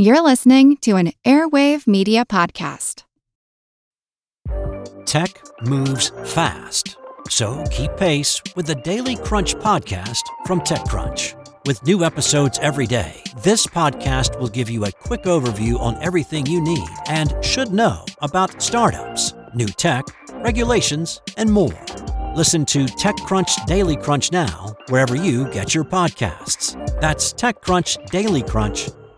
You're listening to an Airwave Media Podcast. Tech moves fast, so keep pace with the Daily Crunch podcast from TechCrunch. With new episodes every day, this podcast will give you a quick overview on everything you need and should know about startups, new tech, regulations, and more. Listen to TechCrunch Daily Crunch now, wherever you get your podcasts. That's TechCrunch Daily Crunch,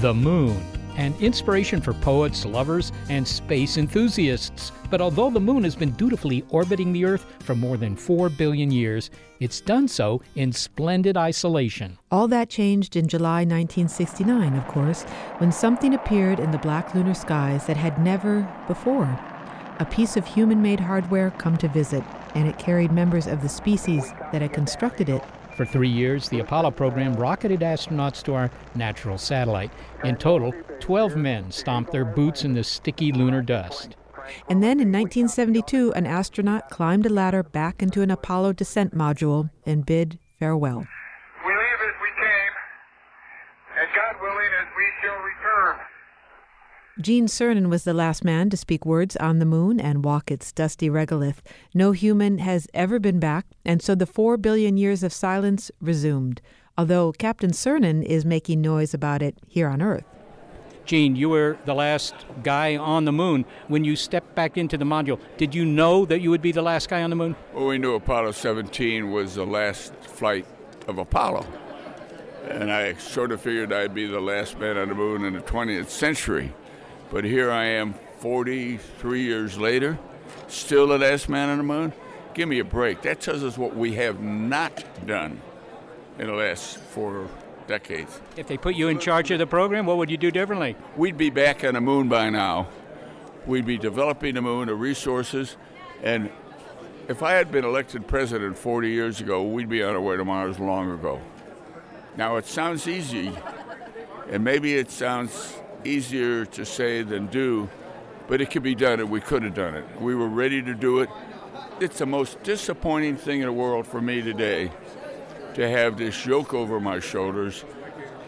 The moon, an inspiration for poets, lovers, and space enthusiasts. But although the moon has been dutifully orbiting the Earth for more than 4 billion years, it's done so in splendid isolation. All that changed in July 1969, of course, when something appeared in the black lunar skies that had never before. A piece of human made hardware come to visit, and it carried members of the species that had constructed it For three years, the Apollo program rocketed astronauts to our natural satellite. In total, 12 men stomped their boots in the sticky lunar dust. And then in 1972, an astronaut climbed a ladder back into an Apollo descent module and bid farewell. We leave as we came, and God willing, as we shall return. Gene Cernan was the last man to speak words on the moon and walk its dusty regolith. No human has ever been back, and so the four billion years of silence resumed, although Captain Cernan is making noise about it here on Earth. Gene, you were the last guy on the moon. When you stepped back into the module, did you know that you would be the last guy on the moon? Well, we knew Apollo 17 was the last flight of Apollo. And I sort of figured I'd be the last man on the moon in the 20th century. But here I am 43 years later, still the last man on the moon. Give me a break. That tells us what we have not done in the last four decades. If they put you in charge of the program, what would you do differently? We'd be back on the moon by now. We'd be developing the moon, the resources, and if I had been elected president 40 years ago, we'd be on our way to Mars long ago. Now, it sounds easy, and maybe it sounds easier to say than do, but it could be done, and we could have done it. We were ready to do it. It's the most disappointing thing in the world for me today to have this yoke over my shoulders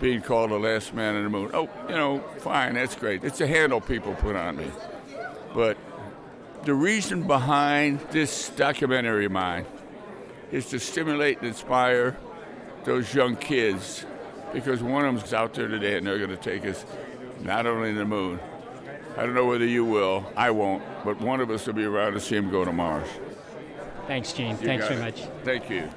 being called the last man on the moon. Oh, you know, fine, that's great. It's a handle people put on me. But the reason behind this documentary of mine is to stimulate and inspire those young kids because one of them's out there today and they're going to take us not only to the moon. I don't know whether you will, I won't, but one of us will be around to see him go to Mars. Thanks, Gene. You Thanks very much. Thank you.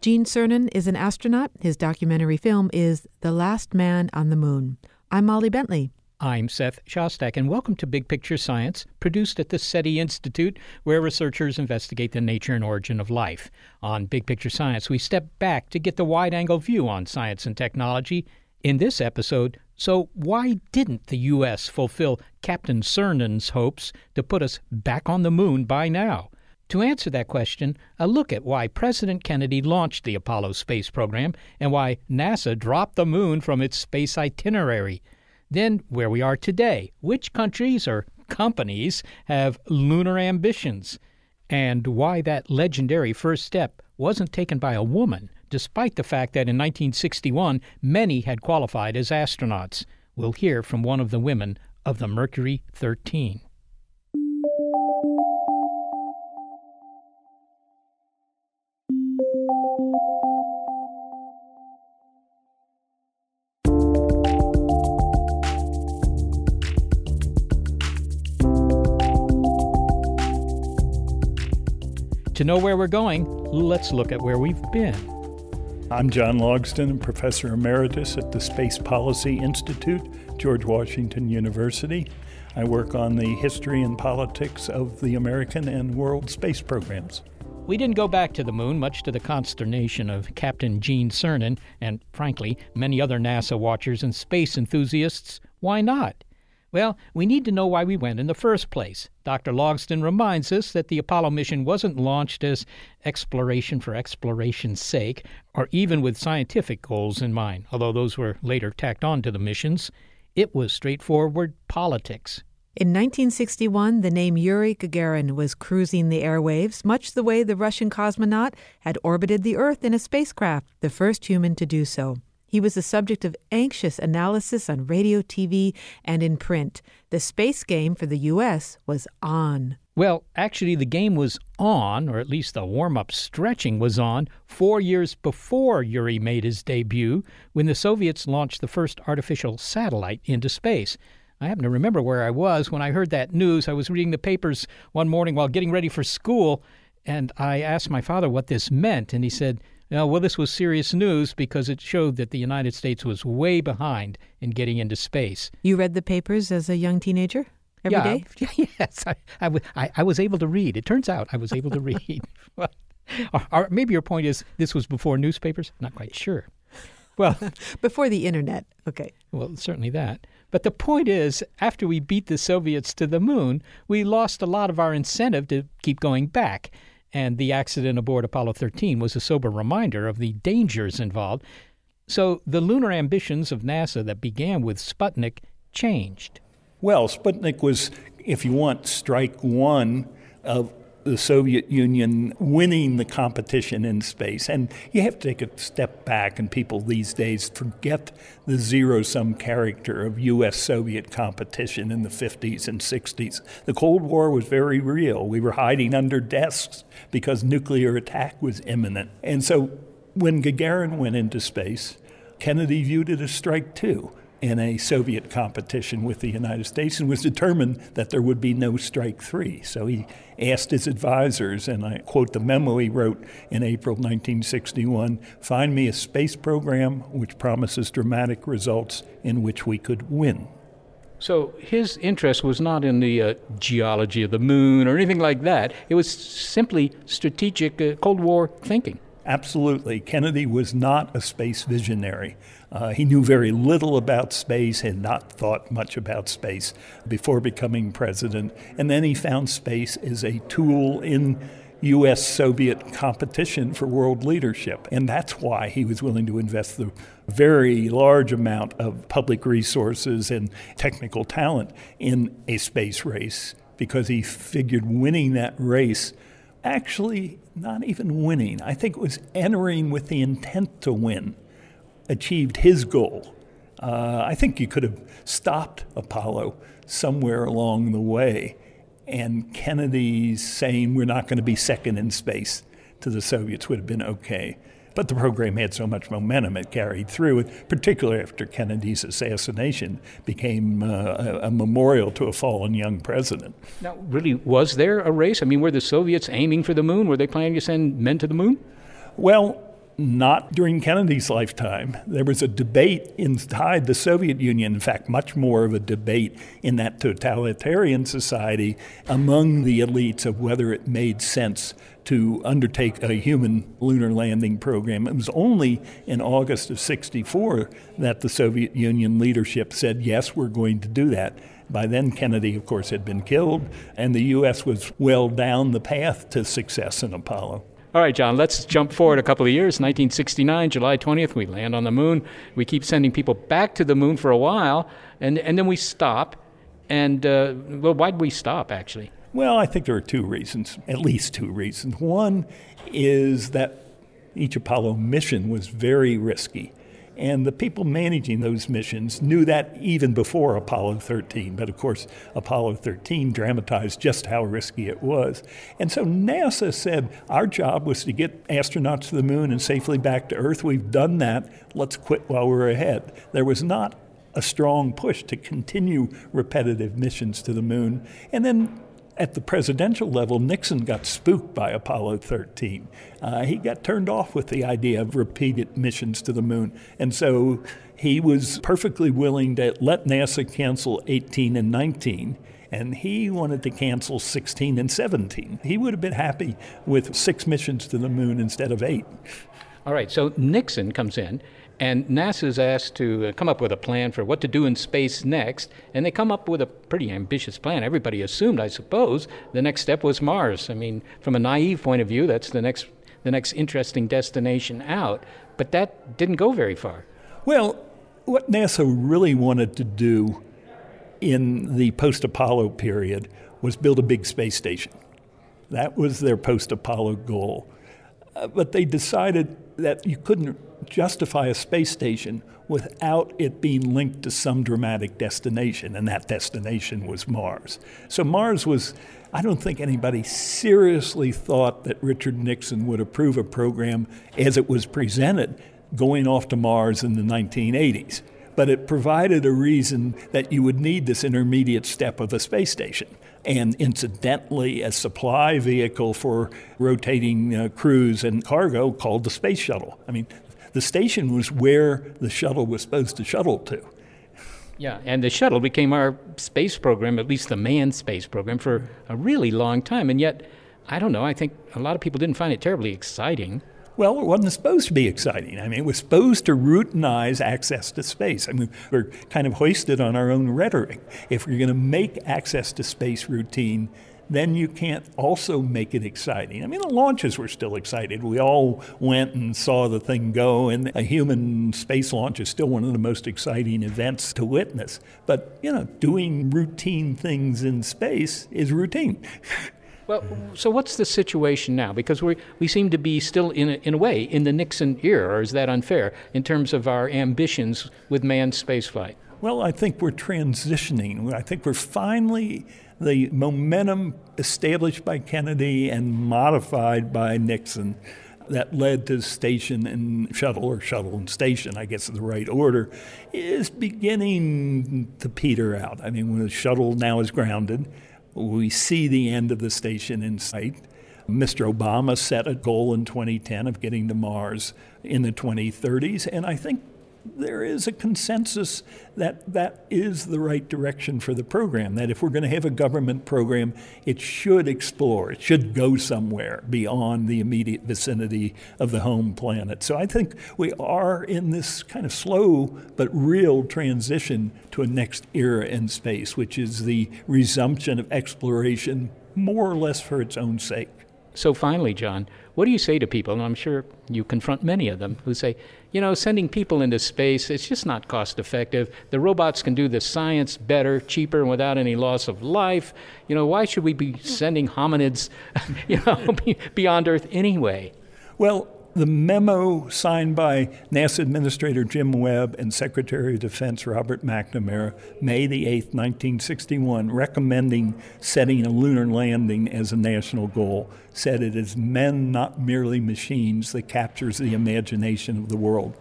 Gene Cernan is an astronaut. His documentary film is The Last Man on the Moon. I'm Molly Bentley. I'm Seth Shostak, and welcome to Big Picture Science, produced at the SETI Institute, where researchers investigate the nature and origin of life. On Big Picture Science, we step back to get the wide angle view on science and technology. In this episode, so why didn't the U.S. fulfill Captain Cernan's hopes to put us back on the moon by now? To answer that question, a look at why President Kennedy launched the Apollo space program and why NASA dropped the moon from its space itinerary. Then, where we are today, which countries or companies have lunar ambitions, and why that legendary first step wasn't taken by a woman, despite the fact that in 1961 many had qualified as astronauts. We'll hear from one of the women of the Mercury 13. To know where we're going, let's look at where we've been. I'm John Logsdon, Professor Emeritus at the Space Policy Institute, George Washington University. I work on the history and politics of the American and world space programs. we didn't go back to the moon, much to the consternation of Captain Gene Cernan and, frankly, many other NASA watchers and space enthusiasts. Why not? Well, we need to know why we went in the first place. Dr. Logsdon reminds us that the Apollo mission wasn't launched as exploration for exploration's sake, or even with scientific goals in mind, although those were later tacked on to the missions. It was straightforward politics. In 1961, the name Yuri Gagarin was cruising the airwaves, much the way the Russian cosmonaut had orbited the Earth in a spacecraft, the first human to do so. He was the subject of anxious analysis on radio, TV, and in print. The space game for the U.S. was on. Well, actually, the game was on, or at least the warm up stretching was on, four years before Yuri made his debut when the Soviets launched the first artificial satellite into space. I happen to remember where I was when I heard that news. I was reading the papers one morning while getting ready for school, and I asked my father what this meant, and he said, well, this was serious news because it showed that the United States was way behind in getting into space. You read the papers as a young teenager? Every yeah, day? yes, I, I, I, I, was able to read. It turns out I was able to read. well, or, or maybe your point is this was before newspapers? Not quite sure. Well, before the internet. Okay. Well, certainly that. But the point is, after we beat the Soviets to the moon, we lost a lot of our incentive to keep going back. And the accident aboard Apollo 13 was a sober reminder of the dangers involved. So the lunar ambitions of NASA that began with Sputnik changed. Well, Sputnik was, if you want, strike one of the Soviet Union winning the competition in space. And you have to take a step back, and people these days forget the zero sum character of U.S. Soviet competition in the 50s and 60s. The Cold War was very real. We were hiding under desks because nuclear attack was imminent. And so when Gagarin went into space, Kennedy viewed it as strike two in a Soviet competition with the United States and was determined that there would be no strike three. So he asked his advisors, and I quote the memo he wrote in April 1961 find me a space program which promises dramatic results in which we could win. So his interest was not in the uh, geology of the moon or anything like that. It was simply strategic uh, Cold War thinking. Absolutely. Kennedy was not a space visionary. Uh, he knew very little about space, had not thought much about space before becoming president. And then he found space as a tool in U.S. Soviet competition for world leadership. And that's why he was willing to invest the very large amount of public resources and technical talent in a space race, because he figured winning that race actually not even winning, I think it was entering with the intent to win achieved his goal. Uh, I think you could have stopped Apollo somewhere along the way. And Kennedy's saying we're not going to be second in space to the Soviets would have been okay. But the program had so much momentum it carried through, particularly after Kennedy's assassination became uh, a, a, memorial to a fallen young president. Now, really, was there a race? I mean, were the Soviets aiming for the moon? Were they planning to send men to the moon? Well, not during Kennedy's lifetime. There was a debate inside the Soviet Union, in fact, much more of a debate in that totalitarian society among the elites of whether it made sense to undertake a human lunar landing program. It was only in August of 64 that the Soviet Union leadership said, yes, we're going to do that. By then, Kennedy, of course, had been killed, and the U.S. was well down the path to success in Apollo. All right, John, let's jump forward a couple of years. 1969, July 20th, we land on the moon. We keep sending people back to the moon for a while, and, and then we stop. And, uh, well, why'd we stop, actually? Well, I think there are two reasons, at least two reasons. One is that each Apollo mission was very risky. And the people managing those missions knew that even before Apollo 13. But of course, Apollo 13 dramatized just how risky it was. And so NASA said our job was to get astronauts to the moon and safely back to Earth. We've done that. Let's quit while we're ahead. There was not a strong push to continue repetitive missions to the moon. And then at the presidential level, Nixon got spooked by Apollo 13. Uh, he got turned off with the idea of repeated missions to the moon. And so he was perfectly willing to let NASA cancel 18 and 19 and he wanted to cancel 16 and 17. He would have been happy with six missions to the moon instead of eight. All right, so Nixon comes in, and NASA's asked to uh, come up with a plan for what to do in space next, and they come up with a pretty ambitious plan. Everybody assumed, I suppose, the next step was Mars. I mean, from a naive point of view, that's the next the next interesting destination out, but that didn't go very far. Well, what NASA really wanted to do in the post Apollo period was build a big space station. That was their post Apollo goal. Uh, but they decided that you couldn't justify a space station without it being linked to some dramatic destination, and that destination was Mars. So Mars was, I don't think anybody seriously thought that Richard Nixon would approve a program as it was presented going off to Mars in the 1980s. But it provided a reason that you would need this intermediate step of a space station and incidentally, a supply vehicle for rotating uh, crews and cargo called the Space Shuttle. I mean, the station was where the shuttle was supposed to shuttle to. Yeah, and the shuttle became our space program, at least the manned space program, for a really long time. And yet, I don't know, I think a lot of people didn't find it terribly exciting. Well, it wasn't supposed to be exciting. I mean, it was supposed to routinize access to space. I mean, we're kind of hoisted on our own rhetoric. If you're going to make access to space routine, then you can't also make it exciting. I mean, the launches were still excited. We all went and saw the thing go, and a human space launch is still one of the most exciting events to witness. But, you know, doing routine things in space is routine. Well, so what's the situation now? Because we we seem to be still in a, in a way in the Nixon era, or is that unfair in terms of our ambitions with manned spaceflight? Well, I think we're transitioning. I think we're finally the momentum established by Kennedy and modified by Nixon that led to station and shuttle, or shuttle and station, I guess is the right order, is beginning to peter out. I mean, when the shuttle now is grounded, we see the end of the station in sight. Mr. Obama set a goal in 2010 of getting to Mars in the 2030s, and I think there is a consensus that that is the right direction for the program. That if we're going to have a government program, it should explore, it should go somewhere beyond the immediate vicinity of the home planet. So I think we are in this kind of slow but real transition to a next era in space, which is the resumption of exploration more or less for its own sake. So finally, John, what do you say to people, and I'm sure you confront many of them, who say, you know, sending people into space, it's just not cost effective. The robots can do the science better, cheaper, and without any loss of life. You know, why should we be sending hominids, you know, beyond Earth anyway? Well, the memo signed by NASA Administrator Jim Webb and Secretary of Defense Robert McNamara, May the 8th, 1961, recommending setting a lunar landing as a national goal, said it is men, not merely machines, that captures the imagination of the world.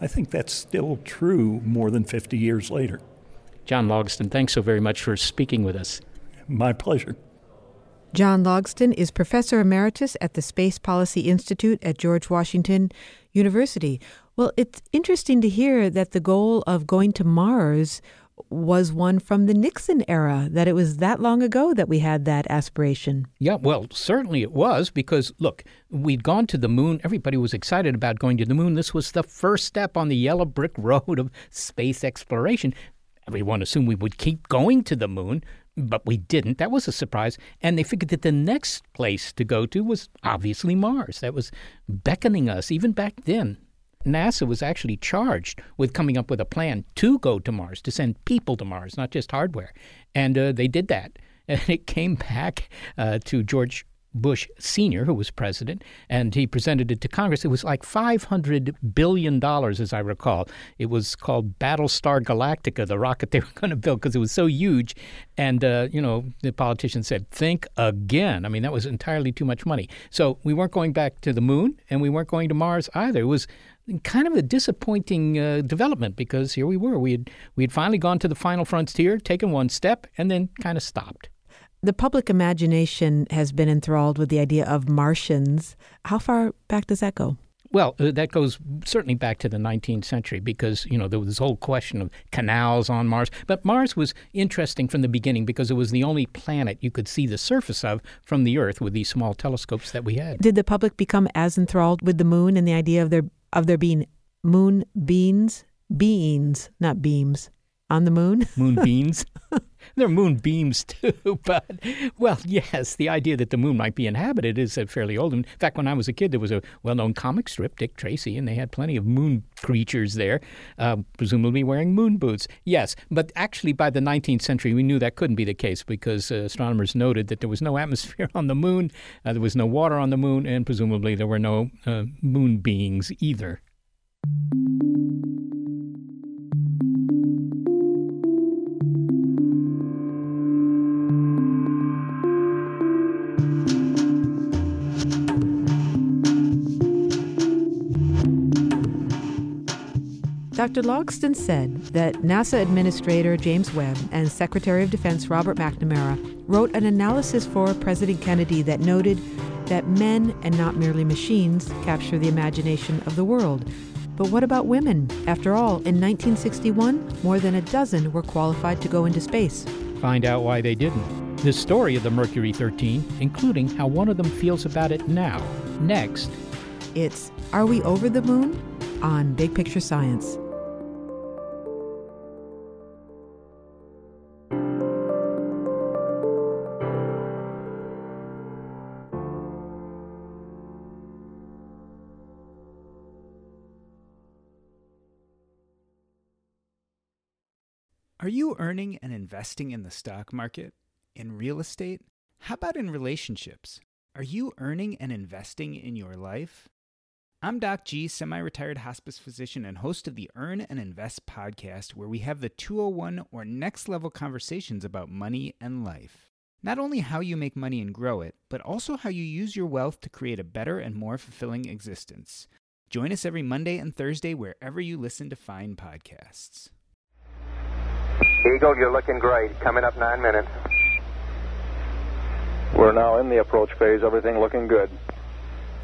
I think that's still true more than 50 years later. John Logsdon, thanks so very much for speaking with us. My pleasure. John Logsdon is Professor Emeritus at the Space Policy Institute at George Washington University. Well, it's interesting to hear that the goal of going to Mars was one from the Nixon era, that it was that long ago that we had that aspiration. Yeah, well, certainly it was because, look, we'd gone to the moon. Everybody was excited about going to the moon. This was the first step on the yellow brick road of space exploration. Everyone assumed we would keep going to the moon, but we didn't. That was a surprise. And they figured that the next place to go to was obviously Mars. That was beckoning us even back then. NASA was actually charged with coming up with a plan to go to Mars, to send people to Mars, not just hardware. And uh, they did that. And it came back uh, to George Bush Sr., who was president, and he presented it to Congress. It was like $500 billion, as I recall. It was called Battlestar Galactica, the rocket they were going to build, because it was so huge. And, uh, you know, the politicians said, think again. I mean, that was entirely too much money. So we weren't going back to the moon, and we weren't going to Mars either. It was kind of a disappointing uh, development because here we were. We had, we had finally gone to the final frontier, taken one step, and then kind of stopped. The public imagination has been enthralled with the idea of Martians. How far back does that go? Well, uh, that goes certainly back to the 19th century because, you know, there was this whole question of canals on Mars. But Mars was interesting from the beginning because it was the only planet you could see the surface of from the Earth with these small telescopes that we had. Did the public become as enthralled with the moon and the idea of there of there being moon beans, beans, not beams, on the moon? Moonbeams. there are moon beams too, but well, yes, the idea that the moon might be inhabited is uh, fairly old. In fact, when I was a kid, there was a well-known comic strip, Dick Tracy, and they had plenty of moon creatures there, uh, presumably wearing moon boots. Yes, but actually, by the 19th century, we knew that couldn't be the case because uh, astronomers noted that there was no atmosphere on the moon, uh, there was no water on the moon, and presumably there were no uh, moon beings either. Dr. Logsdon said that NASA Administrator James Webb and Secretary of Defense Robert McNamara wrote an analysis for President Kennedy that noted that men and not merely machines capture the imagination of the world. But what about women? After all, in 1961, more than a dozen were qualified to go into space. Find out why they didn't. The story of the Mercury 13, including how one of them feels about it now. Next. It's Are We Over the Moon? on Big Picture Science. Are you earning and investing in the stock market? In real estate? How about in relationships? Are you earning and investing in your life? I'm Doc G, semi retired hospice physician and host of the Earn and Invest podcast, where we have the 201 or next level conversations about money and life. Not only how you make money and grow it, but also how you use your wealth to create a better and more fulfilling existence. Join us every Monday and Thursday wherever you listen to fine podcasts. Eagle, you're looking great. Coming up nine minutes. We're now in the approach phase. Everything looking good.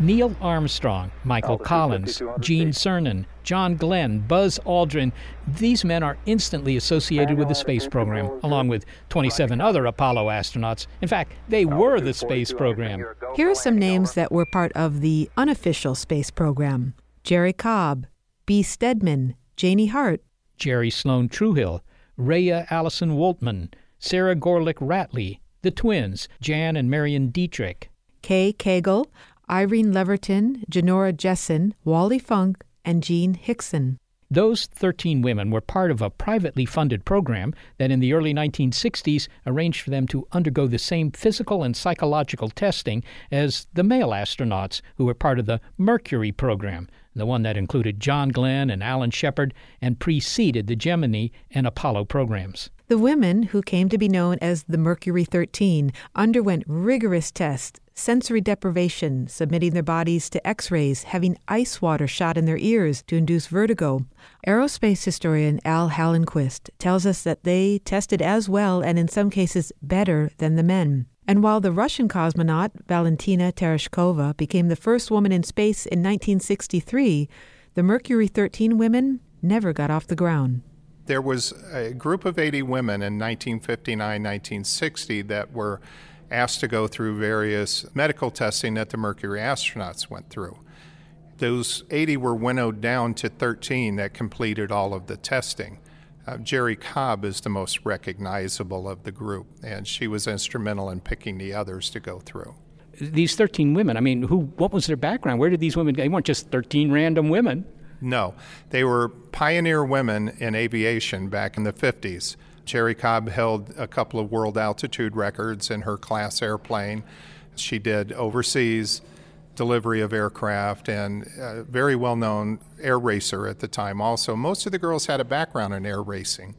Neil Armstrong, Michael Altitude Collins, Gene. Cernan, John Glenn, Buzz Aldrin. These men are instantly associated with the space program, along with 27 other Apollo astronauts. In fact, they were the space program. Here are some names that were part of the unofficial space program Jerrie Cobb, B. Steadman, Janey Hart, Jerri Sloan Truhill, Rhea Allison Woltman, Sarah Gorelick Ratley, the twins, Jan and Marion Dietrich. Kay Cagle, Irene Leverton, Gene Nora Jessen, Wally Funk, and Jean Hixson. Those 13 women were part of a privately funded program that in the early 1960s arranged for them to undergo the same physical and psychological testing as the male astronauts who were part of the Mercury program, the one that included John Glenn and Alan Shepard and preceded the Gemini and Apollo programs. The women, who came to be known as the Mercury 13, underwent rigorous tests, sensory deprivation, submitting their bodies to x rays, having ice water shot in their ears to induce vertigo. Aerospace historian Al Hallenquist tells us that they tested as well and in some cases better than the men. And while the Russian cosmonaut Valentina Tereshkova became the first woman in space in 1963, the Mercury 13 women never got off the ground. There was a group of 80 women in 1959 1960 that were asked to go through various medical testing that the Mercury astronauts went through. Those 80 were winnowed down to 13 that completed all of the testing. Uh, Jerrie Cobb is the most recognizable of the group, and she was instrumental in picking the others to go through. These 13 women, I mean, who what was their background? Where did these women go? They weren't just 13 random women. No, they were pioneer women in aviation back in the 50s. Jerrie Cobb held a couple of world altitude records in her class airplane. She did overseas delivery of aircraft and a very well known air racer at the time. Also, most of the girls had a background in air racing.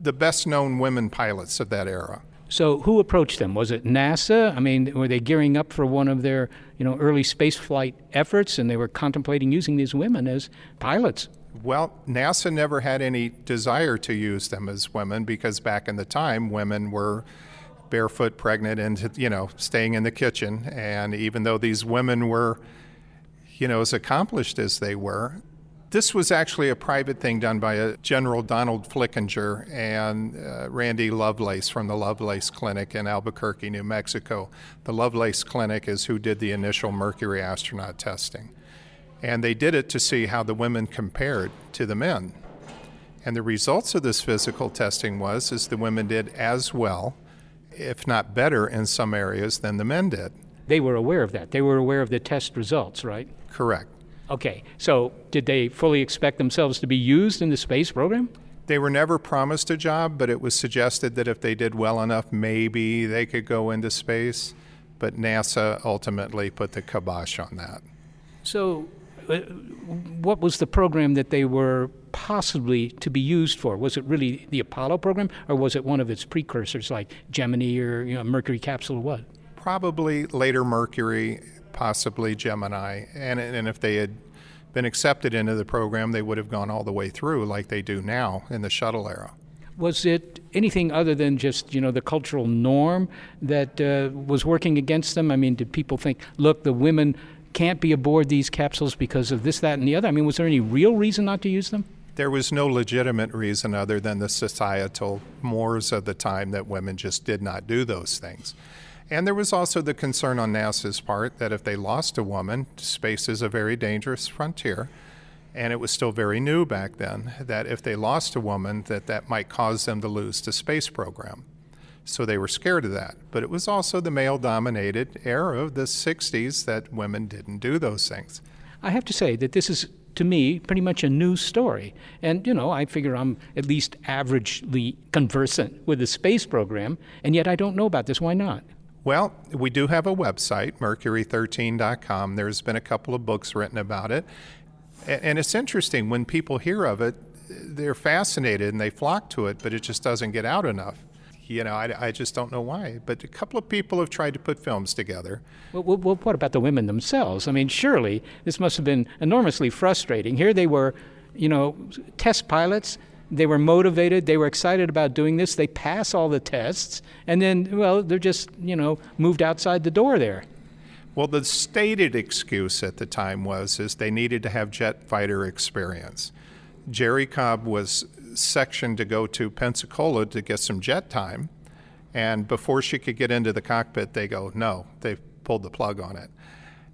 The best known women pilots of that era. So who approached them? Was it NASA? I mean, were they gearing up for one of their, you know, early spaceflight efforts and they were contemplating using these women as pilots? Well, NASA never had any desire to use them as women because back in the time, women were barefoot, pregnant, and you know, staying in the kitchen. And even though these women were, you know, as accomplished as they were, this was actually a private thing done by a General Donald Flickinger and uh, Randy Lovelace from the Lovelace Clinic in Albuquerque, New Mexico. The Lovelace Clinic is who did the initial Mercury astronaut testing. And they did it to see how the women compared to the men. And the results of this physical testing was is the women did as well, if not better in some areas than the men did. They were aware of that. They were aware of the test results, right? Correct. Okay, so did they fully expect themselves to be used in the space program? They were never promised a job, but it was suggested that if they did well enough, maybe they could go into space. But NASA ultimately put the kibosh on that. So, what was the program that they were possibly to be used for? Was it really the Apollo program, or was it one of its precursors like Gemini or you know, Mercury capsule or what? Probably later Mercury possibly Gemini. And, and if they had been accepted into the program, they would have gone all the way through like they do now in the shuttle era. Was it anything other than just you know the cultural norm that uh, was working against them? I mean, did people think, look, the women can't be aboard these capsules because of this, that, and the other? I mean, was there any real reason not to use them? There was no legitimate reason other than the societal mores of the time that women just did not do those things. And there was also the concern on NASA's part that if they lost a woman, space is a very dangerous frontier, and it was still very new back then, that if they lost a woman, that that might cause them to lose the space program. So they were scared of that. But it was also the male dominated era of the 60s that women didn't do those things. I have to say that this is to me pretty much a new story. And, you know, I figure I'm at least averagely conversant with the space program, and yet I don't know about this. Why not? Well, we do have a website, mercury13.com. There's been a couple of books written about it. And it's interesting, when people hear of it, they're fascinated and they flock to it, but it just doesn't get out enough. You know, I, I just don't know why. But a couple of people have tried to put films together. Well, well, what about the women themselves? I mean, surely this must have been enormously frustrating. Here they were, you know, test pilots they were motivated. They were excited about doing this. They pass all the tests, and then, well, they're just, you know, moved outside the door there. Well, the stated excuse at the time was is they needed to have jet fighter experience. Jerrie Cobb was sectioned to go to Pensacola to get some jet time, and before she could get into the cockpit, they go, no, they pulled the plug on it.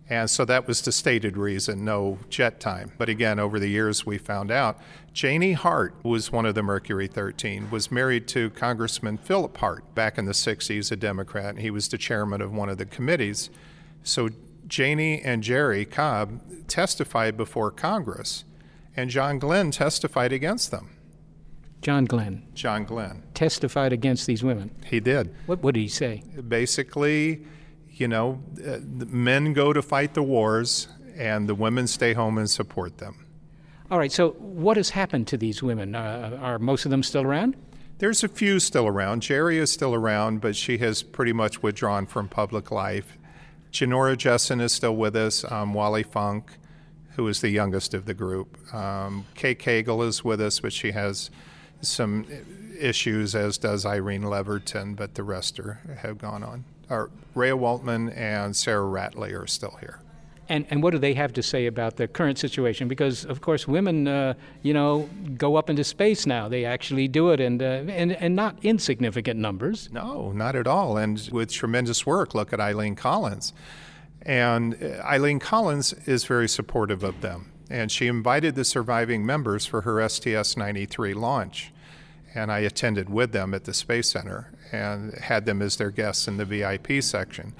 And so that was the stated reason, no jet time. But again, over the years, we found out Janey Hart was one of the Mercury 13, was married to Congressman Philip Hart back in the 60s, a Democrat, and he was the chairman of one of the committees. So Janey and Jerrie Cobb testified before Congress, and John Glenn testified against them. John Glenn. John Glenn. Testified against these women. He did. What, what did he say? Basically, you know, uh, men go to fight the wars and the women stay home and support them. All right, so what has happened to these women? Uh, are most of them still around? There's a few still around. Jerrie is still around, but she has pretty much withdrawn from public life. Gene Nora Jessen is still with us. Um, Wally Funk, who is the youngest of the group. Um, Kay Cagle is with us, but she has some issues, as does Irene Leverton, but the rest are, have gone on are Rhea Woltman and Sarah Ratley are still here. And, and what do they have to say about the current situation? Because of course, women, uh, you know, go up into space now. They actually do it, and uh, and and not insignificant numbers. No, not at all. And with tremendous work. Look at Eileen Collins, and uh, Eileen Collins is very supportive of them, and she invited the surviving members for her STS-93 launch and I attended with them at the Space Center and had them as their guests in the VIP section.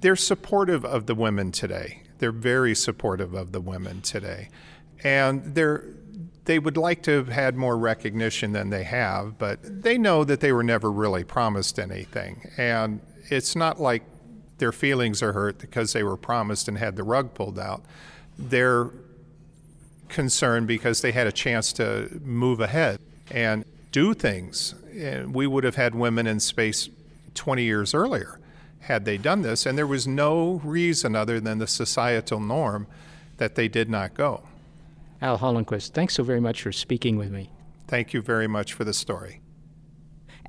They're supportive of the women today. They're very supportive of the women today. And they're they would like to have had more recognition than they have, but they know that they were never really promised anything. And it's not like their feelings are hurt because they were promised and had the rug pulled out. They're concerned because they had a chance to move ahead. And do things. And we would have had women in space 20 years earlier had they done this, and there was no reason other than the societal norm that they did not go. Al Hollenquist, thanks so very much for speaking with me. Thank you very much for the story.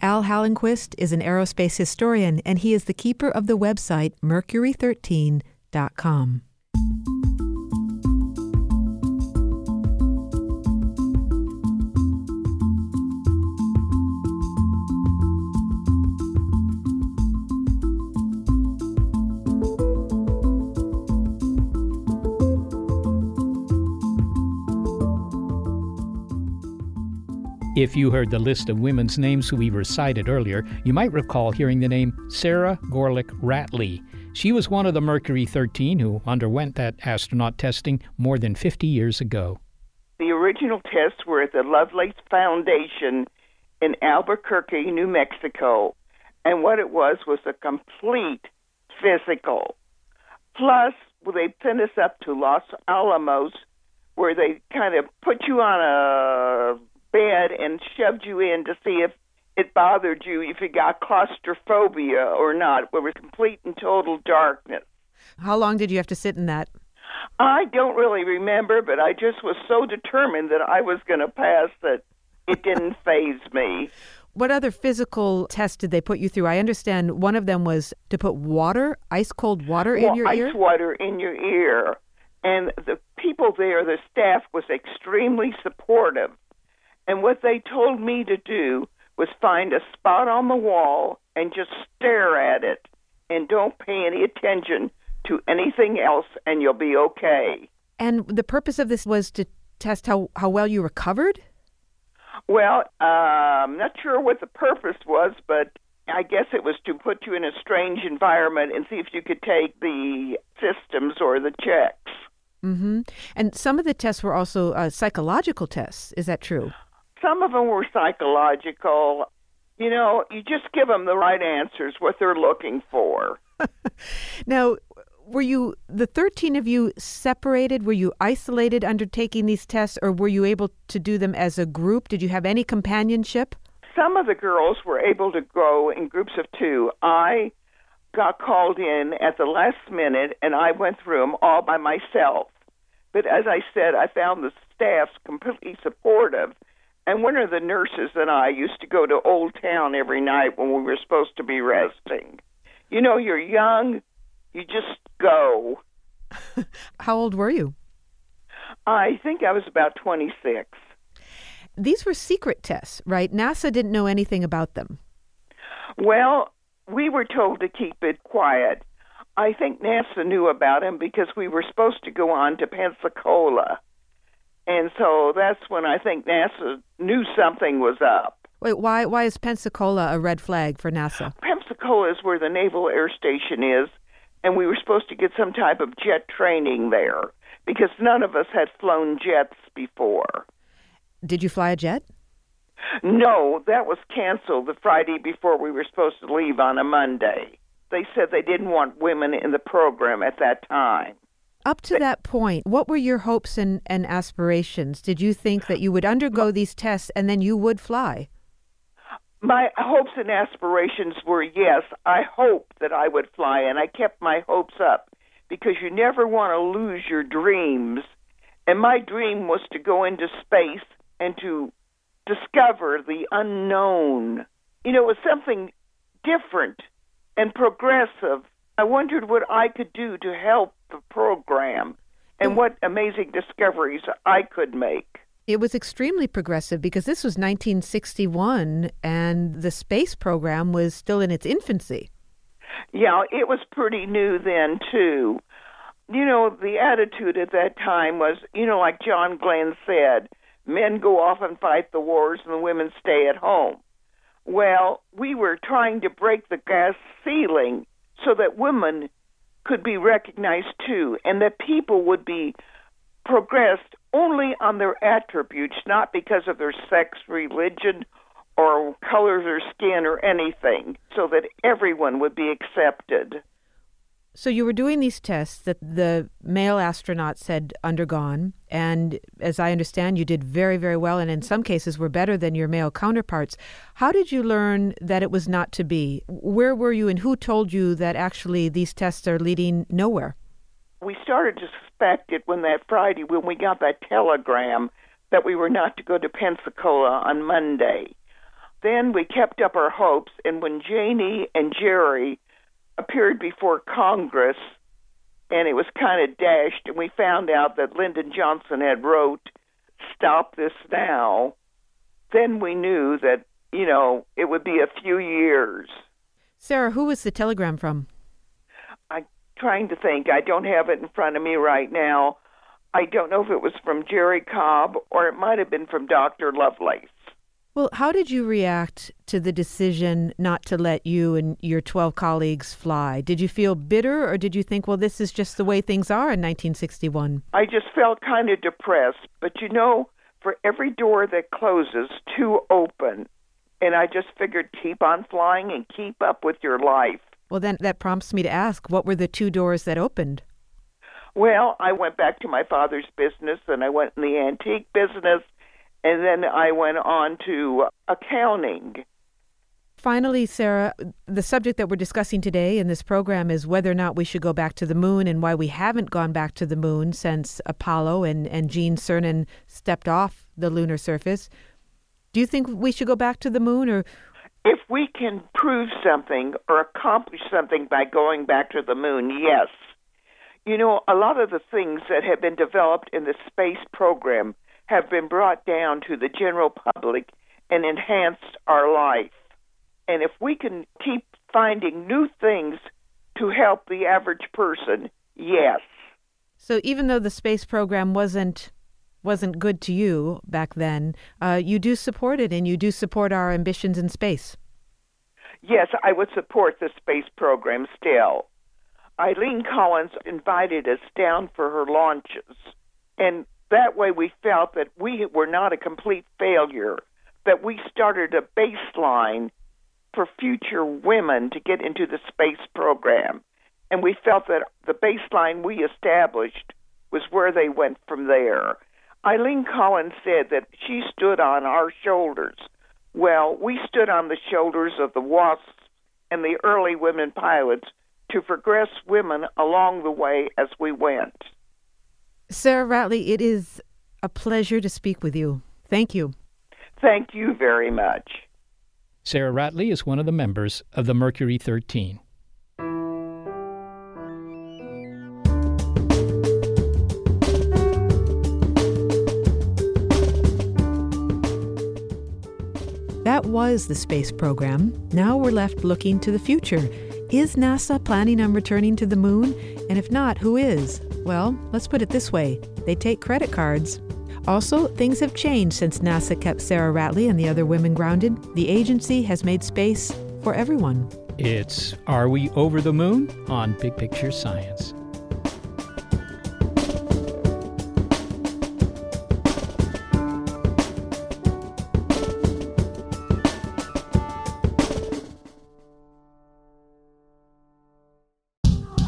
Al Hallenquist is an aerospace historian, and he is the keeper of the website mercury13.com. If you heard the list of women's names we recited earlier, you might recall hearing the name Sarah Gorelick Ratley. She was one of the Mercury 13 who underwent that astronaut testing more than 50 years ago. The original tests were at the Lovelace Foundation in Albuquerque, New Mexico, and what it was was a complete physical. Plus, they sent us up to Los Alamos, where they kind of put you on a bed and shoved you in to see if it bothered you, if you got claustrophobia or not. It was complete and total darkness. How long did you have to sit in that? I don't really remember, but I just was so determined that I was going to pass that it didn't phase me. What other physical tests did they put you through? I understand one of them was to put water, ice cold water well, in your ice ear. Ice water in your ear. And the people there, the staff was extremely supportive. And what they told me to do was find a spot on the wall and just stare at it and don't pay any attention to anything else and you'll be okay. And the purpose of this was to test how, how well you recovered? Well, uh, I'm not sure what the purpose was, but I guess it was to put you in a strange environment and see if you could take the systems or the checks. Mm-hmm. And some of the tests were also uh, psychological tests. Is that true? Some of them were psychological. You know, you just give them the right answers, what they're looking for. now, were you the 13 of you separated? Were you isolated undertaking these tests or were you able to do them as a group? Did you have any companionship? Some of the girls were able to go in groups of two. I got called in at the last minute and i went through them all by myself. But as i said i found the staff completely supportive and one of the nurses and i used to go to old town every night when we were supposed to be resting you know you're young you just go. How old were you? I think I was about 26. These were secret tests, right? NASA didn't know anything about them. Well, we were told to keep it quiet. I think NASA knew about them because we were supposed to go on to Pensacola. And so that's when I think NASA knew something was up. Wait, why why is Pensacola a red flag for NASA? Pensacola is where the Naval Air Station is, and we were supposed to get some type of jet training there because none of us had flown jets before. Did you fly a jet? No, that was canceled the Friday before we were supposed to leave on a Monday. They said they didn't want women in the program at that time. Up to that point, what were your hopes and, and aspirations? Did you think that you would undergo these tests and then you would fly? my hopes and aspirations were yes, I hoped that I would fly, and I kept my hopes up because you never want to lose your dreams. And my dream was to go into space and to discover the unknown. You know, it was something different and progressive. I wondered what I could do to help the program and mm. what amazing discoveries I could make. It was extremely progressive because this was 1961 and the space program was still in its infancy. Yeah, it was pretty new then, too. You know, the attitude at that time was, you know, like John Glenn said, men go off and fight the wars and the women stay at home. Well, we were trying to break the glass ceiling so that women could be recognized too and that people would be progressed only on their attributes, not because of their sex, religion, or color of their skin or anything, so that everyone would be accepted. So you were doing these tests that the male astronauts had undergone, and as I understand, you did very, very well, and in some cases were better than your male counterparts. How did you learn that it was not to be? Where were you, and who told you that actually these tests are leading nowhere? we started to suspect it when that Friday, when we got that telegram that we were not to go to Pensacola on Monday. Then we kept up our hopes, and when Janey and Jerrie appeared before Congress, and it was kind of dashed, and we found out that Lyndon Johnson had wrote, "Stop this now," then we knew that you know it would be a few years. Sarah, who was the telegram from? I'm trying to think. I don't have it in front of me right now. I don't know if it was from Jerrie Cobb or it might have been from Dr. Lovelace. Well, how did you react to the decision not to let you and your 12 colleagues fly? Did you feel bitter or did you think, well, this is just the way things are in 1961? I just felt kind of depressed. But you know, for every door that closes, two open. And I just figured keep on flying and keep up with your life. Well, then that prompts me to ask what were the two doors that opened? Well, I went back to my father's business and I went in the antique business and then I went on to accounting. Finally, Sarah, the subject that we're discussing today in this program is whether or not we should go back to the moon and why we haven't gone back to the moon since Apollo and, and Gene Cernan stepped off the lunar surface. Do you think we should go back to the moon or if we can prove something or accomplish something by going back to the moon, yes. You know, a lot of the things that have been developed in the space program have been brought down to the general public and enhanced our life. And if we can keep finding new things to help the average person, yes. So even though the space program wasn't wasn't good to you back then, uh, you do support it and you do support our ambitions in space. Yes, I would support the space program still. Eileen Collins invited us down for her launches, and that way we felt that we were not a complete failure, that we started a baseline for future women to get into the space program. And we felt that the baseline we established was where they went from there. Eileen Collins said that she stood on our shoulders. Well, we stood on the shoulders of the WASPs and the early women pilots to progress women along the way as we went. Sarah Ratley, it is a pleasure to speak with you. Thank you. Thank you very much. Sarah Ratley is one of the members of the Mercury 13. That was the space program. Now we're left looking to the future. Is NASA planning on returning to the moon? And if not, who is? Well, let's put it this way they take credit cards. Also, things have changed since NASA kept Sarah Ratley and the other women grounded. The agency has made space for everyone. It's Are We Over the Moon on Big Picture Science.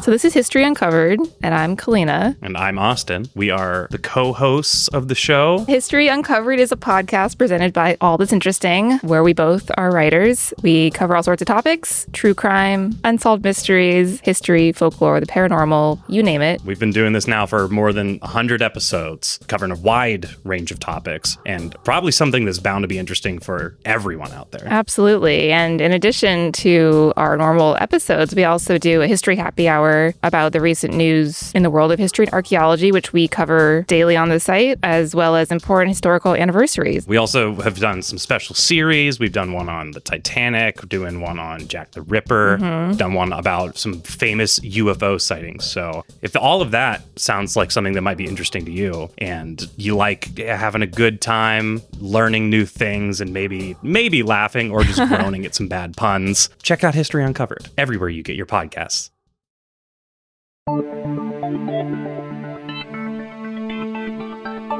So this is History Uncovered, and I'm Kalina. And I'm Austin. We are the co hosts of the show. History Uncovered is a podcast presented by All That's Interesting, where we both are writers. We cover all sorts of topics true crime, unsolved mysteries, history, folklore, the paranormal, you name it. We've been doing this now for more than 100 episodes, covering a wide range of topics, and probably something that's bound to be interesting for everyone out there. Absolutely. And in addition to our normal episodes, we also do a history happy hour about the recent news in the world of history and archaeology, which we cover daily on the site, as well as important historical anniversaries. We also have done some special series. We've done one on the Titanic, doing one on Jack the Ripper, mm-hmm. done one about some famous UFO sightings. So if all of that sounds like something that might be interesting to you and you like having a good time learning new things and maybe maybe laughing or just groaning at some bad puns, check out History Uncovered everywhere you get your podcasts.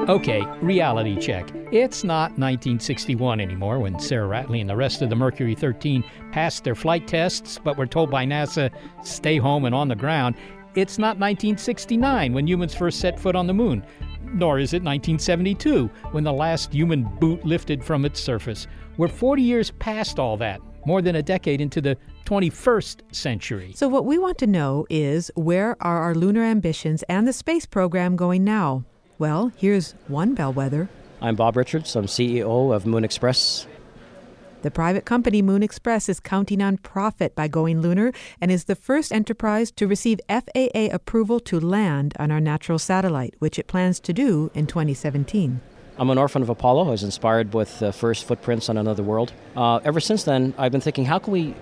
Okay, reality check. It's not 1961 anymore when Sarah Ratley and the rest of the Mercury 13 passed their flight tests but were told by NASA, stay home and on the ground. It's not 1969 when humans first set foot on the moon. Nor is it 1972 when the last human boot lifted from its surface. We're 40 years past all that, more than a decade into the 21st century. So, what we want to know is where are our lunar ambitions and the space program going now? Well, here's one bellwether. I'm Bob Richards. I'm CEO of Moon Express. The private company Moon Express is counting on profit by going lunar and is the first enterprise to receive FAA approval to land on our natural satellite, which it plans to do in 2017. I'm an orphan of Apollo. I was inspired with the first footprints on another world. Uh, ever since then, I've been thinking, how can we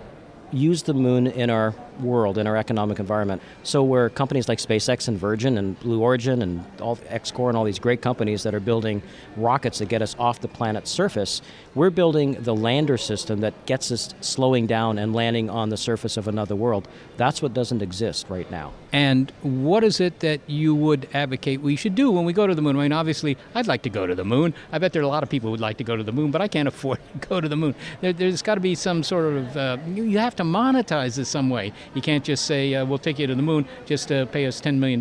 use the moon in our world in our economic environment. So where companies like SpaceX and Virgin and Blue Origin and all XCOR and all these great companies that are building rockets that get us off the planet's surface, we're building the lander system that gets us slowing down and landing on the surface of another world. That's what doesn't exist right now. And what is it that you would advocate we should do when we go to the moon? I mean, obviously, I'd like to go to the moon. I bet there are a lot of people who would like to go to the moon, but I can't afford to go to the moon. There, has got to be some sort of, uh, you, you, have to monetize this some way. You can't just say, uh, we'll take you to the moon, just to pay us $10 million.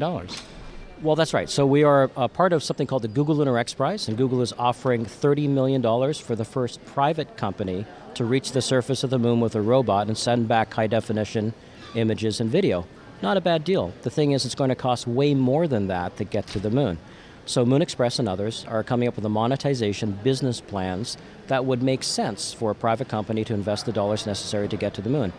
Well, that's right. So we are a part of something called the Google Lunar X Prize, and Google is offering $30 million for the first private company to reach the surface of the moon with a robot and send back high definition images and video. Not a bad deal. The thing is, it's going to cost way more than that to get to the moon. So, Moon Express and others are coming up with a monetization business plans that would make sense for a private company to invest the dollars necessary to get to the moon.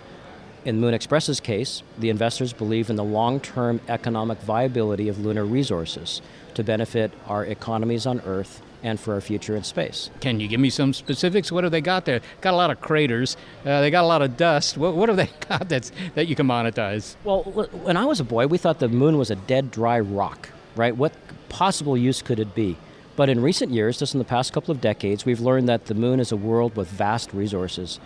In Moon Express's case, the investors believe in the long term economic viability of lunar resources to benefit our economies on Earth and for our future in space. Can you give me some specifics? What have they got there? Got a lot of craters. Uh, they got a lot of dust. What, what have they got that's that you can monetize? Well, when I was a boy, we thought the moon was a dead, dry rock. Right? What possible use could it be? But in recent years, just in the past couple of decades, we've learned that the moon is a world with vast resources,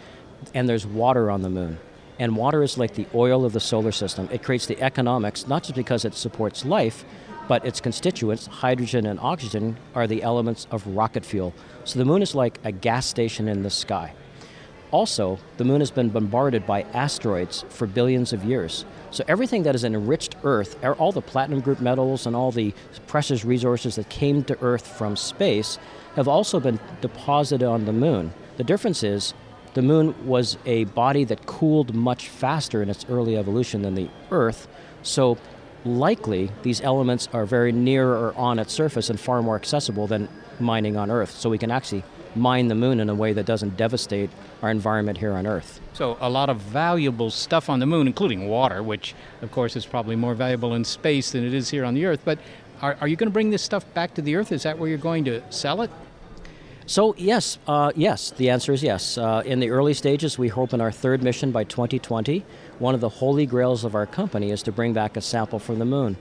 and there's water on the moon. And water is like the oil of the solar system. It creates the economics, not just because it supports life, but its constituents, hydrogen and oxygen, are the elements of rocket fuel. So the moon is like a gas station in the sky. Also, the moon has been bombarded by asteroids for billions of years. So everything that is enriched Earth, er, all the platinum group metals and all the precious resources that came to Earth from space, have also been deposited on the moon. The difference is the moon was a body that cooled much faster in its early evolution than the Earth. So likely these elements are very near or on its surface and far more accessible than mining on Earth. So we can actually mine the moon in a way that doesn't devastate our environment here on Earth. So, a lot of valuable stuff on the moon, including water, which, of course, is probably more valuable in space than it is here on the Earth. But are, are you going to bring this stuff back to the Earth? Is that where you're going to sell it? So, yes, uh, yes, the answer is yes. Uh, in the early stages, we hope in our third mission by 2020, one of the holy grails of our company is to bring back a sample from the moon.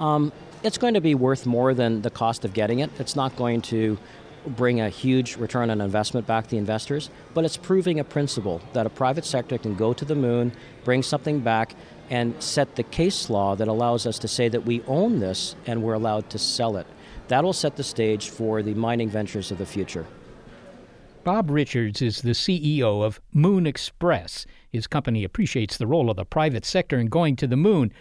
Um, it's going to be worth more than the cost of getting it. It's not going to bring a huge return on investment back to the investors, but it's proving a principle that a private sector can go to the moon, bring something back, and set the case law that allows us to say that we own this and we're allowed to sell it. That'll set the stage for the mining ventures of the future. Bob Richards is the CEO of Moon Express. His company appreciates the role of the private sector in going to the moon.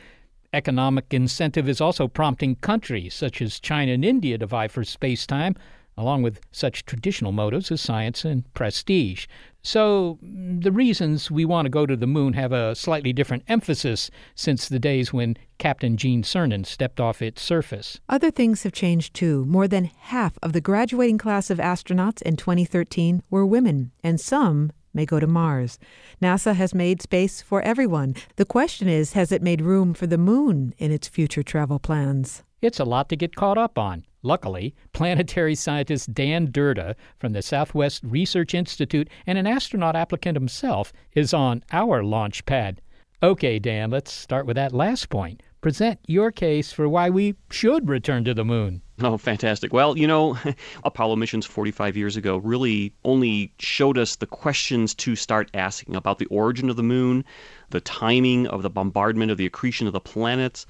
Economic incentive is also prompting countries such as China and India to vie for space time, along with such traditional motives as science and prestige. So, mm, the reasons we want to go to the moon have a slightly different emphasis since the days when Captain Gene Cernan stepped off its surface. Other things have changed too. More than half of the graduating class of astronauts in 2013 were women, and some may go to Mars. NASA has made space for everyone. The question is has it made room for the moon in its future travel plans? It's a lot to get caught up on. Luckily, planetary scientist Dan Durda from the Southwest Research Institute and an astronaut applicant himself is on our launch pad. Okay, Dan, let's start with that last point. Present your case for why we should return to the moon. Oh, fantastic. Well, you know, Apollo missions 45 years ago really only showed us the questions to start asking about the origin of the moon, the timing of the bombardment of the accretion of the planets,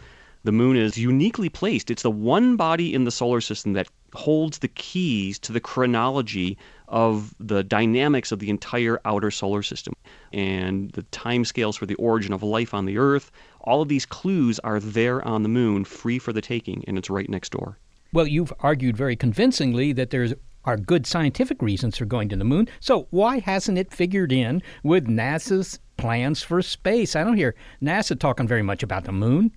the moon is uniquely placed. It's the one body in the solar system that holds the keys to the chronology of the dynamics of the entire outer solar system. And the timescales for the origin of life on the earth all of these clues are there on the moon free for the taking and it's right next door. Well you've argued very convincingly that there's are good scientific reasons for going to the moon. So why hasn't it figured in with NASA's plans for space? I don't hear NASA talking very much about the moon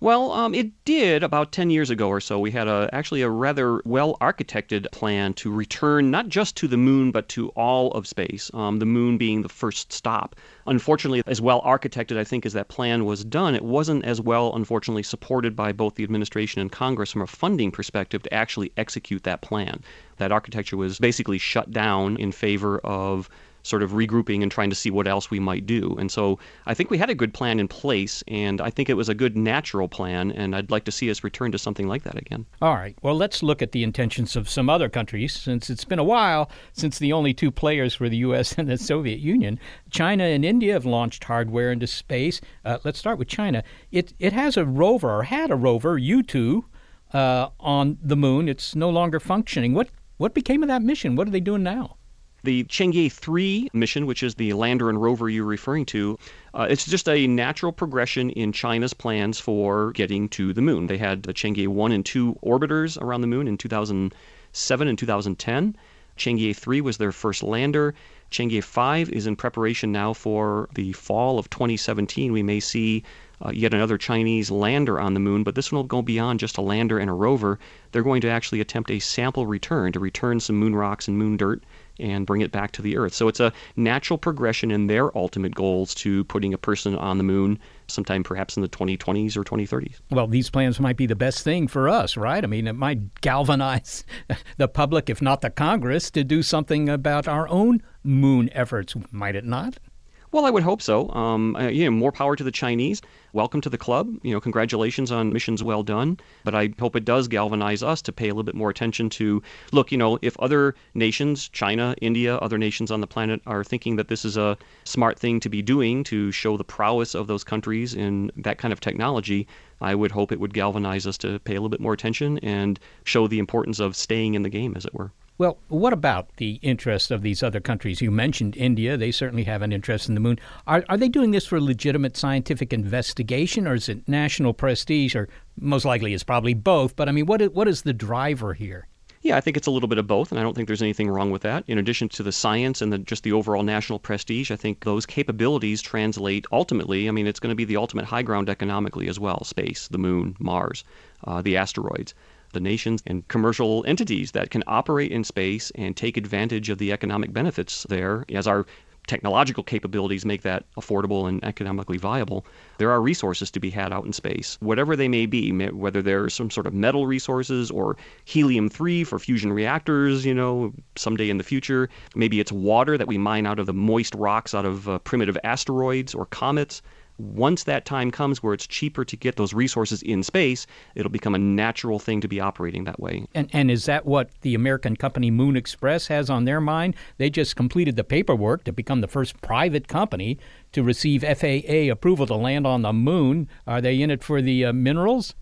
well, um, it did about 10 years ago or so. We had a, actually a rather well architected plan to return not just to the moon, but to all of space, um, the moon being the first stop. Unfortunately, as well architected, I think, as that plan was done, it wasn't as well, unfortunately, supported by both the administration and Congress from a funding perspective to actually execute that plan. That architecture was basically shut down in favor of sort of regrouping and trying to see what else we might do. And so I think we had a good plan in place, and I think it was a good natural plan, and I'd like to see us return to something like that again. All right. Well, let's look at the intentions of some other countries, since it's been a while since the only two players were the U.S. and the Soviet Union. China and India have launched hardware into space. Uh, let's start with China. It, it has a rover, or had a rover, Yutu, uh, on the moon. It's no longer functioning. What, what became of that mission? What are they doing now? The Chang'e 3 mission, which is the lander and rover you're referring to, uh, it's just a natural progression in China's plans for getting to the moon. They had the Chang'e 1 and 2 orbiters around the moon in 2007 and 2010. Chang'e 3 was their first lander. Chang'e 5 is in preparation now for the fall of 2017. We may see uh, yet another Chinese lander on the moon, but this one will go beyond just a lander and a rover. They're going to actually attempt a sample return to return some moon rocks and moon dirt and bring it back to the Earth. So it's a natural progression in their ultimate goals to putting a person on the moon sometime perhaps in the 2020s or 2030s. Well, these plans might be the best thing for us, right? I mean, it might galvanize the public, if not the Congress, to do something about our own moon efforts, might it not? Well, I would hope so. Um, uh, you know, more power to the Chinese. Welcome to the club. You know, congratulations on missions well done. But I hope it does galvanize us to pay a little bit more attention to look. You know, if other nations, China, India, other nations on the planet are thinking that this is a smart thing to be doing to show the prowess of those countries in that kind of technology, I would hope it would galvanize us to pay a little bit more attention and show the importance of staying in the game, as it were. Well, what about the interest of these other countries? You mentioned India. They certainly have an interest in the moon. Are, are they doing this for legitimate scientific investigation or is it national prestige? Or most likely it's probably both. But I mean, what is, what is the driver here? Yeah, I think it's a little bit of both, and I don't think there's anything wrong with that. In addition to the science and the, just the overall national prestige, I think those capabilities translate ultimately. I mean, it's going to be the ultimate high ground economically as well space, the moon, Mars, uh, the asteroids the nations and commercial entities that can operate in space and take advantage of the economic benefits there as our technological capabilities make that affordable and economically viable, there are resources to be had out in space, whatever they may be, whether they're some sort of metal resources or helium 3 for fusion reactors, you know, someday in the future. Maybe it's water that we mine out of the moist rocks out of uh, primitive asteroids or comets once that time comes where it's cheaper to get those resources in space, it'll become a natural thing to be operating that way. And, and is that what the American company Moon Express has on their mind? They just completed the paperwork to become the first private company to receive FAA approval to land on the moon. Are they in it for the uh, minerals?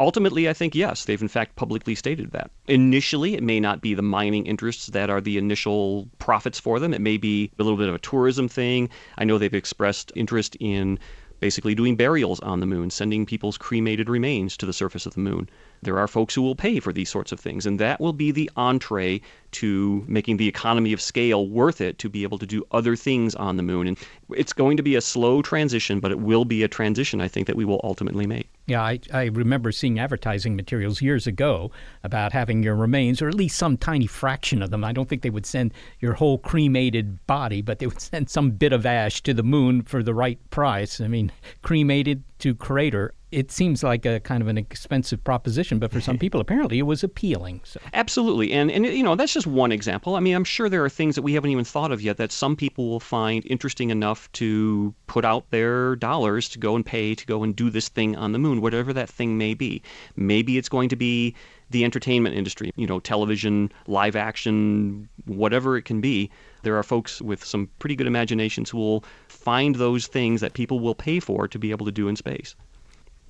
Ultimately, I think yes. They've in fact publicly stated that. Initially, it may not be the mining interests that are the initial profits for them. It may be a little bit of a tourism thing. I know they've expressed interest in basically doing burials on the moon, sending people's cremated remains to the surface of the moon. There are folks who will pay for these sorts of things, and that will be the entree to making the economy of scale worth it to be able to do other things on the moon. And it's going to be a slow transition, but it will be a transition I think that we will ultimately make. Yeah, I, I remember seeing advertising materials years ago about having your remains, or at least some tiny fraction of them. I don't think they would send your whole cremated body, but they would send some bit of ash to the moon for the right price. I mean, cremated to crater it seems like a kind of an expensive proposition, but for some mm-hmm. people, apparently, it was appealing. So. Absolutely, and and you know that's just one example. I mean, I'm sure there are things that we haven't even thought of yet that some people will find interesting enough to put out their dollars to go and pay to go and do this thing on the moon, whatever that thing may be. Maybe it's going to be the entertainment industry, you know, television, live action, whatever it can be. There are folks with some pretty good imaginations who will find those things that people will pay for to be able to do in space.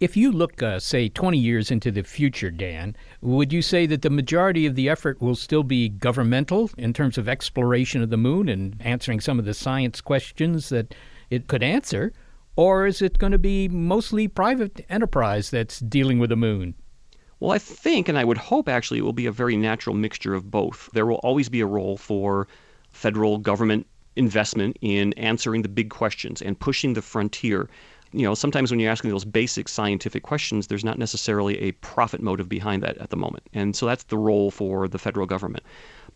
If you look, uh, say, 20 years into the future, Dan, would you say that the majority of the effort will still be governmental in terms of exploration of the moon and answering some of the science questions that it could answer? Or is it going to be mostly private enterprise that's dealing with the moon? Well, I think, and I would hope actually, it will be a very natural mixture of both. There will always be a role for federal government investment in answering the big questions and pushing the frontier you know, sometimes when you're asking those basic scientific questions, there's not necessarily a profit motive behind that at the moment. And so that's the role for the federal government.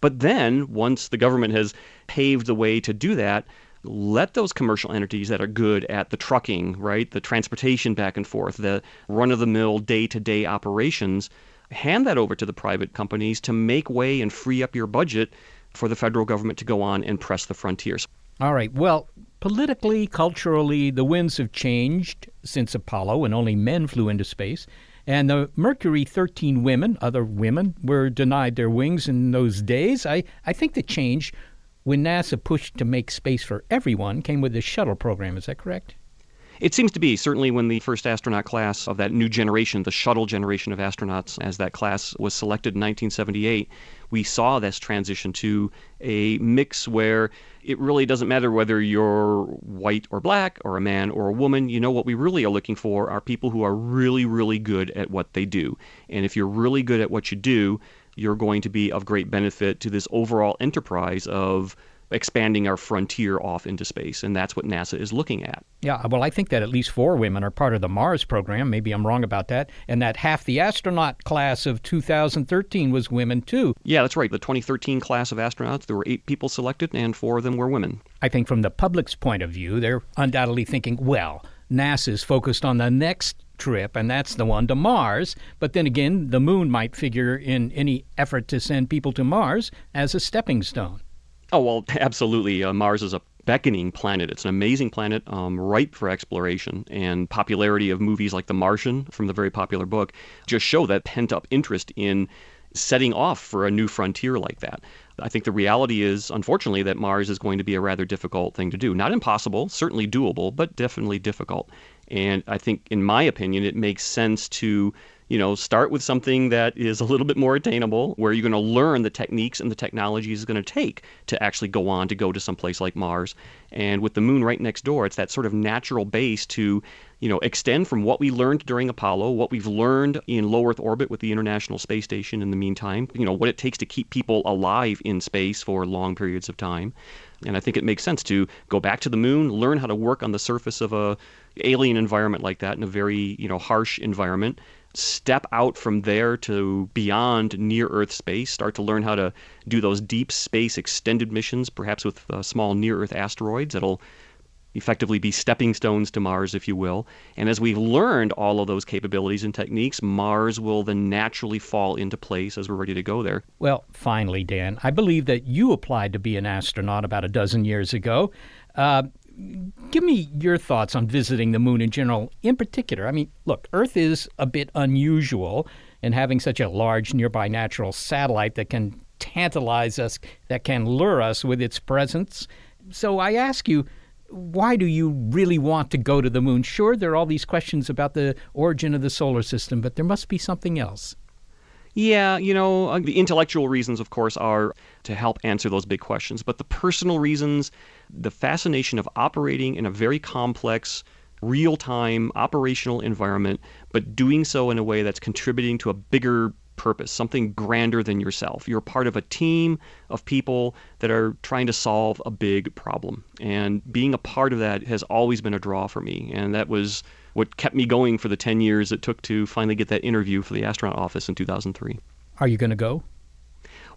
But then, once the government has paved the way to do that, let those commercial entities that are good at the trucking, right, the transportation back and forth, the run of the mill day to day operations, hand that over to the private companies to make way and free up your budget for the federal government to go on and press the frontiers. All right. Well, politically, culturally, the winds have changed since Apollo, and only men flew into space. And the Mercury 13 women, other women, were denied their wings in those days. I, I think the change when NASA pushed to make space for everyone came with the shuttle program. Is that correct? It seems to be, certainly when the first astronaut class of that new generation, the shuttle generation of astronauts, as that class was selected in 1978, we saw this transition to a mix where it really doesn't matter whether you're white or black or a man or a woman. You know, what we really are looking for are people who are really, really good at what they do. And if you're really good at what you do, you're going to be of great benefit to this overall enterprise of expanding our frontier off into space. And that's what NASA is looking at. Yeah, well, I think that at least four women are part of the Mars program. Maybe I'm wrong about that. And that half the astronaut class of 2013 was women, too. Yeah, that's right. The 2013 class of astronauts, there were eight people selected, and four of them were women. I think from the public's point of view, they're undoubtedly thinking, well, NASA's focused on the next trip, and that's the one to Mars. But then again, the moon might figure in any effort to send people to Mars as a stepping stone. Oh, well, absolutely. Uh, Mars is a beckoning planet. It's an amazing planet, um, ripe for exploration. And popularity of movies like The Martian from the very popular book just show that pent up interest in setting off for a new frontier like that. I think the reality is, unfortunately, that Mars is going to be a rather difficult thing to do. Not impossible, certainly doable, but definitely difficult. And I think, in my opinion, it makes sense to you know, start with something that is a little bit more attainable, where you're going to learn the techniques and the technologies it's going to take to actually go on to go to some place like Mars. And with the moon right next door, it's that sort of natural base to, you know, extend from what we learned during Apollo, what we've learned in low Earth orbit with the International Space Station in the meantime, you know, what it takes to keep people alive in space for long periods of time. And I think it makes sense to go back to the moon, learn how to work on the surface of a alien environment like that in a very, you know, harsh environment step out from there to beyond near Earth space, start to learn how to do those deep space extended missions, perhaps with uh, small near Earth asteroids that'll effectively be stepping stones to Mars, if you will. And as we've learned all of those capabilities and techniques, Mars will then naturally fall into place as we're ready to go there. Well, finally, Dan, I believe that you applied to be an astronaut about a dozen years ago. Uh, give me your thoughts on visiting the moon in general. In particular, I mean, look, Earth is a bit unusual in having such a large nearby natural satellite that can tantalize us, that can lure us with its presence. So I ask you, why do you really want to go to the moon? Sure, there are all these questions about the origin of the solar system, but there must be something else. Yeah, you know, uh, the intellectual reasons, of course, are to help answer those big questions. But the personal reasons, the fascination of operating in a very complex, real time operational environment, but doing so in a way that's contributing to a bigger purpose, something grander than yourself. You're part of a team of people that are trying to solve a big problem. And being a part of that has always been a draw for me. And that was what kept me going for the 10 years it took to finally get that interview for the astronaut office in 2003. Are you going to go?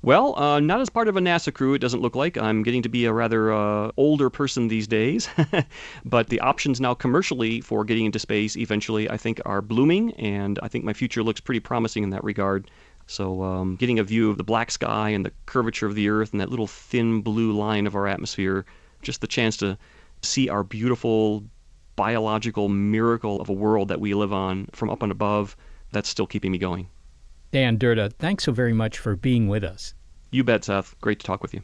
Well, uh, not as part of a NASA crew, it doesn't look like. I'm getting to be a rather uh, older person these days. but the options now commercially for getting into space eventually, I think, are blooming, and I think my future looks pretty promising in that regard. So, um, getting a view of the black sky and the curvature of the Earth and that little thin blue line of our atmosphere, just the chance to see our beautiful biological miracle of a world that we live on from up and above, that's still keeping me going. Dan Durda, thanks so very much for being with us. You bet, Seth. Great to talk with you.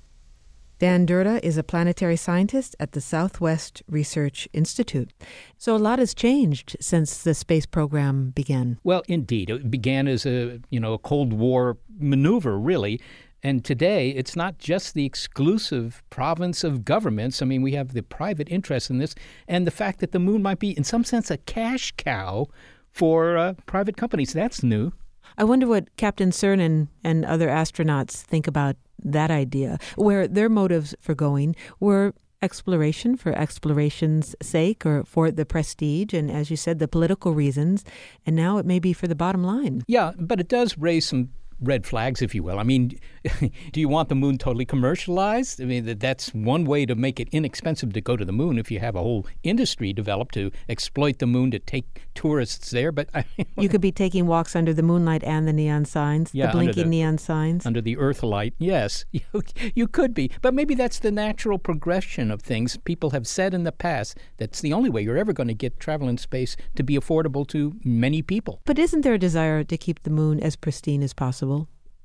Dan Durda is a planetary scientist at the Southwest Research Institute. So a lot has changed since the space program began. Well, indeed, it began as a you know a Cold War maneuver, really, and today, it's not just the exclusive province of governments. I mean, we have the private interest in this, and the fact that the moon might be, in some sense, a cash cow for uh, private companies. That's new. I wonder what Captain Cernan and other astronauts think about that idea, where their motives for going were exploration for exploration's sake or for the prestige and, as you said, the political reasons. And now it may be for the bottom line. Yeah, but it does raise some red flags, if you will. I mean, do you want the moon totally commercialized? I mean, that's one way to make it inexpensive to go to the moon if you have a whole industry developed to exploit the moon to take tourists there. But I mean, you could be taking walks under the moonlight and the neon signs, yeah, the blinking the, neon signs. Under the earth light, yes. You, you could be. But maybe that's the natural progression of things. People have said in the past that's the only way you're ever going to get travel in space to be affordable to many people. But isn't there a desire to keep the moon as pristine as possible?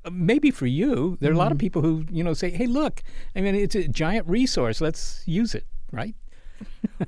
Uh, maybe for you. There are a lot of people who, you know, say, hey, look, I mean, it's a giant resource. Let's use it, right?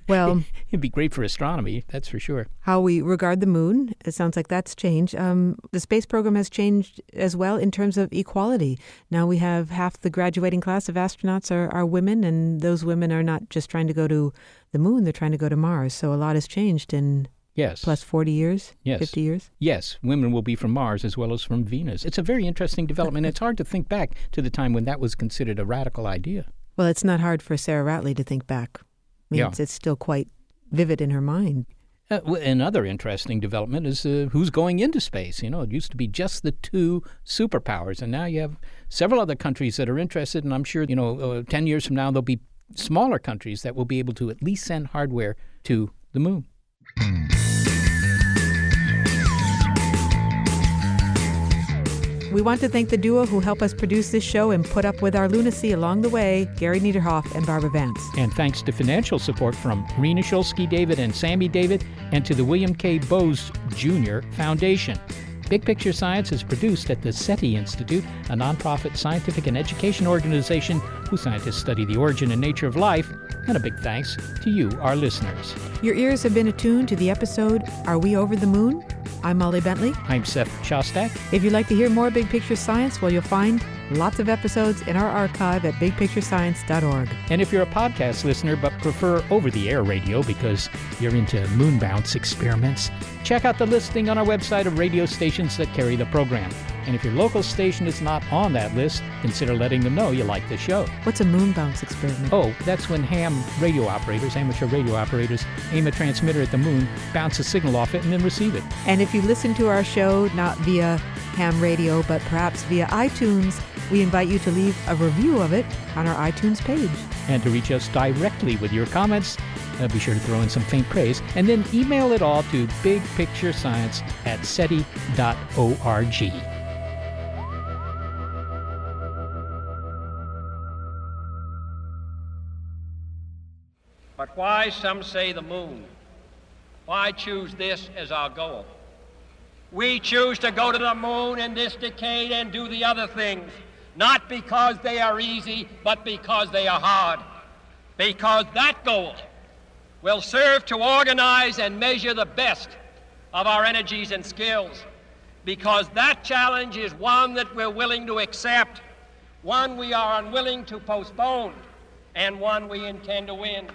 Well, it'd be great for astronomy, that's for sure. How we regard the moon, it sounds like that's changed. Um, the space program has changed as well in terms of equality. Now we have half the graduating class of astronauts are, are women, and those women are not just trying to go to the moon, they're trying to go to Mars. So a lot has changed in Yes. Plus 40 years? Yes. 50 years? Yes. Women will be from Mars as well as from Venus. It's a very interesting development. it's hard to think back to the time when that was considered a radical idea. Well, it's not hard for Sarah Ratley to think back. I mean, yeah. it's, it's still quite vivid in her mind. Uh, another interesting development is uh, who's going into space. You know, it used to be just the two superpowers, and now you have several other countries that are interested. And I'm sure, you know, uh, 10 years from now, there'll be smaller countries that will be able to at least send hardware to the moon. We want to thank the duo who help us produce this show and put up with our lunacy along the way, Gary Niederhoff and Barbara Vance. And thanks to financial support from Rena Shulsky David and Sammy David, and to the William K. Bowes Jr. Foundation. Big Picture Science is produced at the SETI Institute, a nonprofit scientific and education organization whose scientists study the origin and nature of life. And a big thanks to you, our listeners. Your ears have been attuned to the episode Are We Over the Moon? I'm Molly Bentley. I'm Seth Shostak. If you'd like to hear more Big Picture Science, well, you'll find lots of episodes in our archive at bigpicturescience.org. And if you're a podcast listener but prefer over the air radio because you're into moon bounce experiments, check out the listing on our website of radio stations that carry the program. And if your local station is not on that list, consider letting them know you like the show. What's a moon bounce experiment? Oh, that's when ham radio operators, amateur radio operators, aim a transmitter at the moon, bounce a signal off it, and then receive it. And if you listen to our show not via ham radio, but perhaps via iTunes, we invite you to leave a review of it on our iTunes page. And to reach us directly with your comments, uh, be sure to throw in some faint praise, and then email it all to bigpicturescience at seti.org. But why, some say, the moon? Why choose this as our goal? We choose to go to the moon in this decade and do the other things, not because they are easy, but because they are hard. Because that goal will serve to organize and measure the best of our energies and skills. Because that challenge is one that we're willing to accept, one we are unwilling to postpone, and one we intend to win.